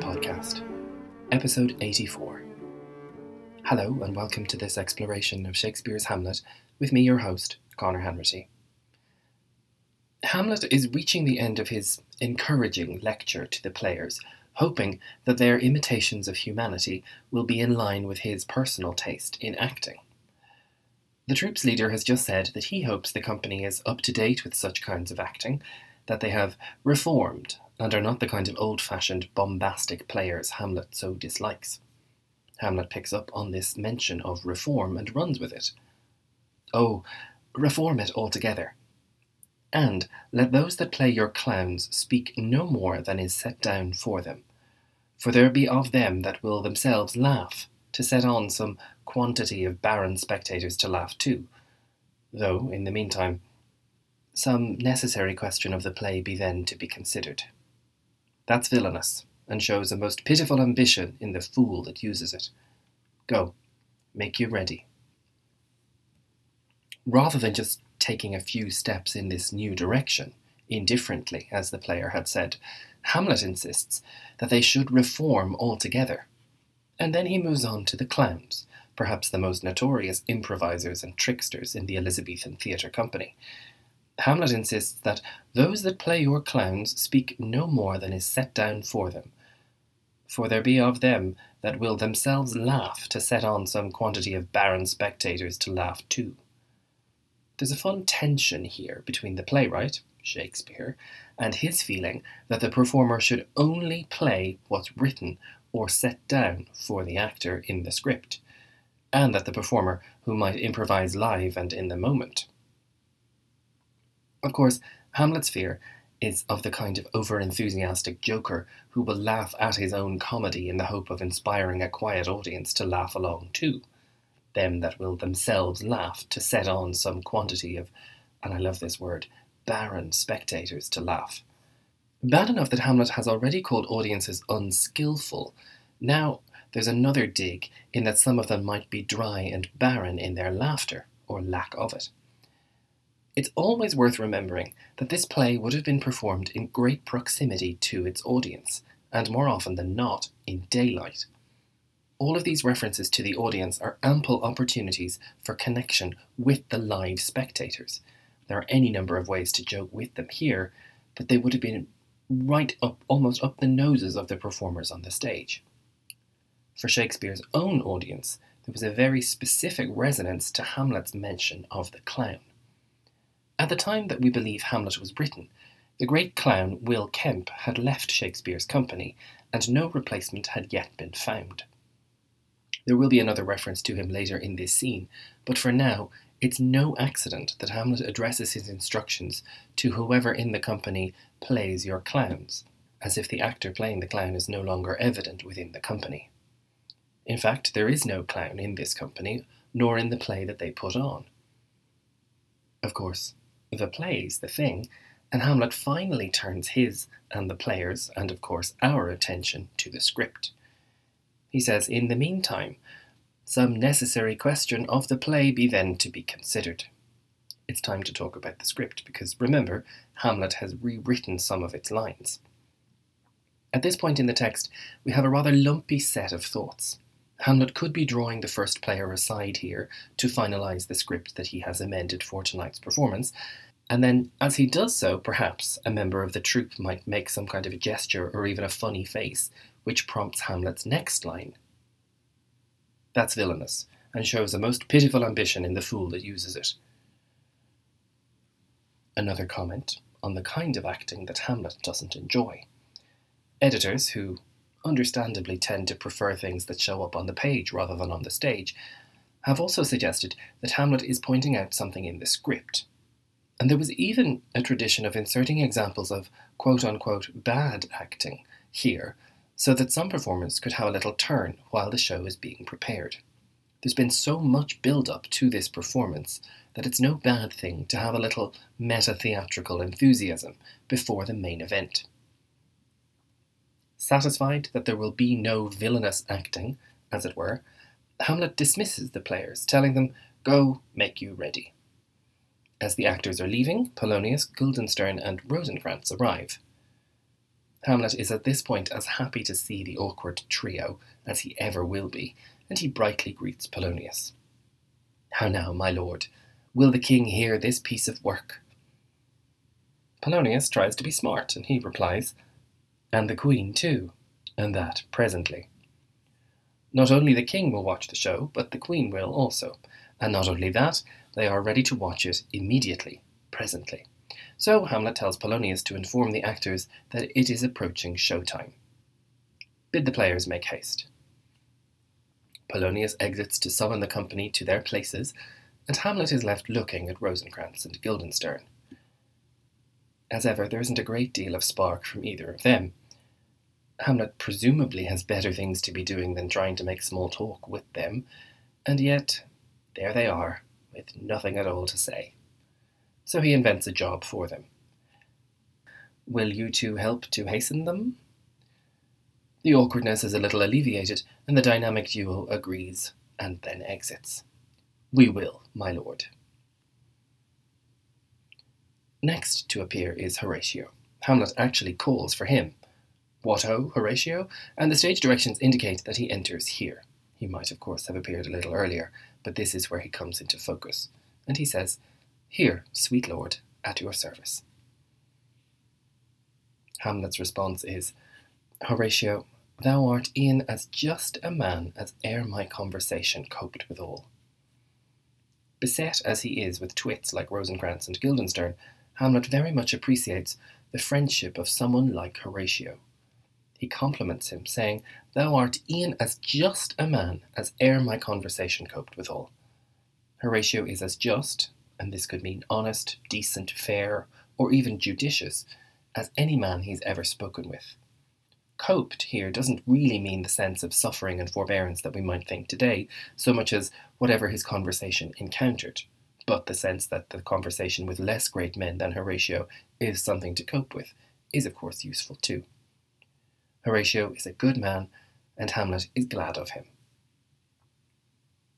Podcast, Episode 84. Hello, and welcome to this exploration of Shakespeare's Hamlet with me, your host, Conor Hanratty. Hamlet is reaching the end of his encouraging lecture to the players, hoping that their imitations of humanity will be in line with his personal taste in acting. The troupe's leader has just said that he hopes the company is up to date with such kinds of acting, that they have reformed and are not the kind of old fashioned bombastic players Hamlet so dislikes. Hamlet picks up on this mention of reform and runs with it. Oh, reform it altogether. And let those that play your clowns speak no more than is set down for them. For there be of them that will themselves laugh, to set on some quantity of barren spectators to laugh too, though, in the meantime, some necessary question of the play be then to be considered. That's villainous, and shows a most pitiful ambition in the fool that uses it. Go, make you ready. Rather than just taking a few steps in this new direction, indifferently, as the player had said, Hamlet insists that they should reform altogether. And then he moves on to the clowns, perhaps the most notorious improvisers and tricksters in the Elizabethan theatre company. Hamlet insists that those that play your clowns speak no more than is set down for them. For there be of them that will themselves laugh to set on some quantity of barren spectators to laugh too. There's a fun tension here between the playwright, Shakespeare, and his feeling that the performer should only play what's written or set down for the actor in the script, and that the performer who might improvise live and in the moment. Of course, Hamlet's fear is of the kind of over enthusiastic joker who will laugh at his own comedy in the hope of inspiring a quiet audience to laugh along too. Them that will themselves laugh to set on some quantity of, and I love this word, barren spectators to laugh. Bad enough that Hamlet has already called audiences unskilful. Now there's another dig in that some of them might be dry and barren in their laughter, or lack of it. It's always worth remembering that this play would have been performed in great proximity to its audience, and more often than not, in daylight. All of these references to the audience are ample opportunities for connection with the live spectators. There are any number of ways to joke with them here, but they would have been right up, almost up the noses of the performers on the stage. For Shakespeare's own audience, there was a very specific resonance to Hamlet's mention of the clown. At the time that we believe Hamlet was written, the great clown Will Kemp had left Shakespeare's company, and no replacement had yet been found. There will be another reference to him later in this scene, but for now, it's no accident that Hamlet addresses his instructions to whoever in the company plays your clowns, as if the actor playing the clown is no longer evident within the company. In fact, there is no clown in this company, nor in the play that they put on. Of course, the plays the thing, and Hamlet finally turns his and the players, and of course our attention to the script. He says, In the meantime, some necessary question of the play be then to be considered. It's time to talk about the script, because remember, Hamlet has rewritten some of its lines. At this point in the text, we have a rather lumpy set of thoughts. Hamlet could be drawing the first player aside here to finalise the script that he has amended for tonight's performance, and then as he does so, perhaps a member of the troupe might make some kind of a gesture or even a funny face, which prompts Hamlet's next line. That's villainous, and shows a most pitiful ambition in the fool that uses it. Another comment on the kind of acting that Hamlet doesn't enjoy. Editors, who understandably tend to prefer things that show up on the page rather than on the stage, have also suggested that Hamlet is pointing out something in the script. And there was even a tradition of inserting examples of quote unquote bad acting here, so that some performers could have a little turn while the show is being prepared. There's been so much build up to this performance that it's no bad thing to have a little meta theatrical enthusiasm before the main event. Satisfied that there will be no villainous acting, as it were, Hamlet dismisses the players, telling them, Go, make you ready. As the actors are leaving, Polonius, Guildenstern, and Rosencrantz arrive. Hamlet is at this point as happy to see the awkward trio as he ever will be, and he brightly greets Polonius. How now, my lord? Will the king hear this piece of work? Polonius tries to be smart, and he replies, And the queen too, and that presently. Not only the king will watch the show, but the queen will also, and not only that, they are ready to watch it immediately, presently. So Hamlet tells Polonius to inform the actors that it is approaching showtime. Bid the players make haste. Polonius exits to summon the company to their places, and Hamlet is left looking at Rosencrantz and Guildenstern. As ever, there isn't a great deal of spark from either of them. Hamlet presumably has better things to be doing than trying to make small talk with them, and yet there they are, with nothing at all to say. So he invents a job for them. Will you two help to hasten them? The awkwardness is a little alleviated, and the dynamic duo agrees and then exits. We will, my lord. Next to appear is Horatio. Hamlet actually calls for him. What ho, Horatio? And the stage directions indicate that he enters here. He might, of course, have appeared a little earlier, but this is where he comes into focus. And he says, Here, sweet lord, at your service. Hamlet's response is, Horatio, thou art e'en as just a man as e'er my conversation coped withal. Beset as he is with twits like Rosencrantz and Guildenstern, Hamlet very much appreciates the friendship of someone like Horatio. He compliments him, saying, Thou art e'en as just a man as e'er my conversation coped withal. Horatio is as just, and this could mean honest, decent, fair, or even judicious, as any man he's ever spoken with. Coped here doesn't really mean the sense of suffering and forbearance that we might think today, so much as whatever his conversation encountered, but the sense that the conversation with less great men than Horatio is something to cope with is, of course, useful too. Horatio is a good man, and Hamlet is glad of him.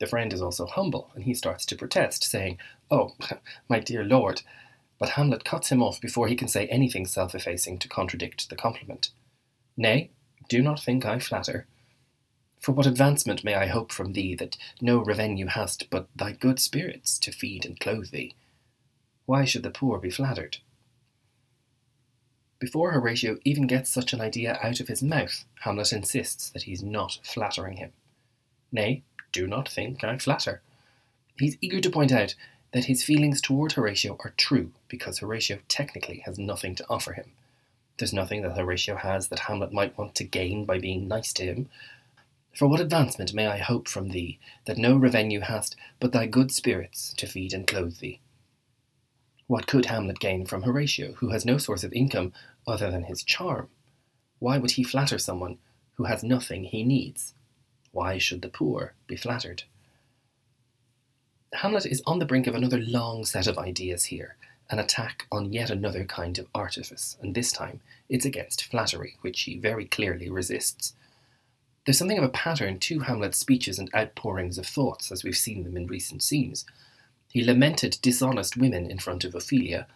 The friend is also humble, and he starts to protest, saying, Oh, my dear lord, but Hamlet cuts him off before he can say anything self effacing to contradict the compliment. Nay, do not think I flatter. For what advancement may I hope from thee that no revenue hast but thy good spirits to feed and clothe thee? Why should the poor be flattered? Before Horatio even gets such an idea out of his mouth, Hamlet insists that he's not flattering him. Nay, do not think I flatter. He's eager to point out that his feelings toward Horatio are true because Horatio technically has nothing to offer him. There's nothing that Horatio has that Hamlet might want to gain by being nice to him. For what advancement may I hope from thee, that no revenue hast but thy good spirits to feed and clothe thee? What could Hamlet gain from Horatio, who has no source of income other than his charm? Why would he flatter someone who has nothing he needs? Why should the poor be flattered? Hamlet is on the brink of another long set of ideas here, an attack on yet another kind of artifice, and this time it's against flattery, which he very clearly resists. There's something of a pattern to Hamlet's speeches and outpourings of thoughts, as we've seen them in recent scenes. He lamented dishonest women in front of Ophelia,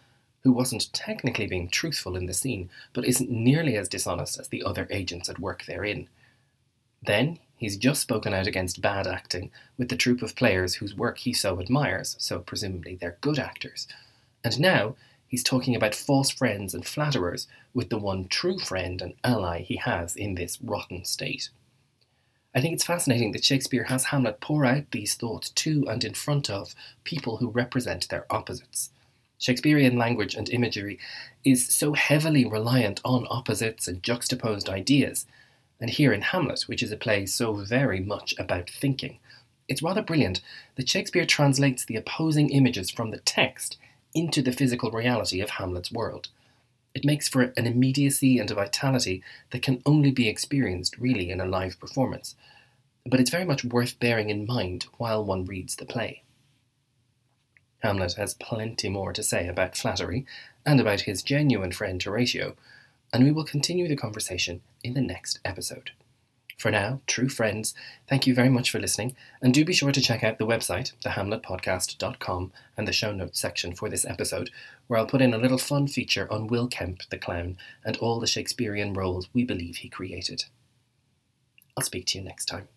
who wasn't technically being truthful in the scene, but isn't nearly as dishonest as the other agents at work therein. Then he's just spoken out against bad acting with the troupe of players whose work he so admires, so presumably they're good actors. And now he's talking about false friends and flatterers with the one true friend and ally he has in this rotten state. I think it's fascinating that Shakespeare has Hamlet pour out these thoughts to and in front of people who represent their opposites. Shakespearean language and imagery is so heavily reliant on opposites and juxtaposed ideas, and here in Hamlet, which is a play so very much about thinking, it's rather brilliant that Shakespeare translates the opposing images from the text into the physical reality of Hamlet's world. It makes for an immediacy and a vitality that can only be experienced really in a live performance, but it's very much worth bearing in mind while one reads the play. Hamlet has plenty more to say about flattery and about his genuine friend Horatio, and we will continue the conversation in the next episode. For now, true friends, thank you very much for listening, and do be sure to check out the website, thehamletpodcast.com, and the show notes section for this episode, where I'll put in a little fun feature on Will Kemp the clown and all the Shakespearean roles we believe he created. I'll speak to you next time.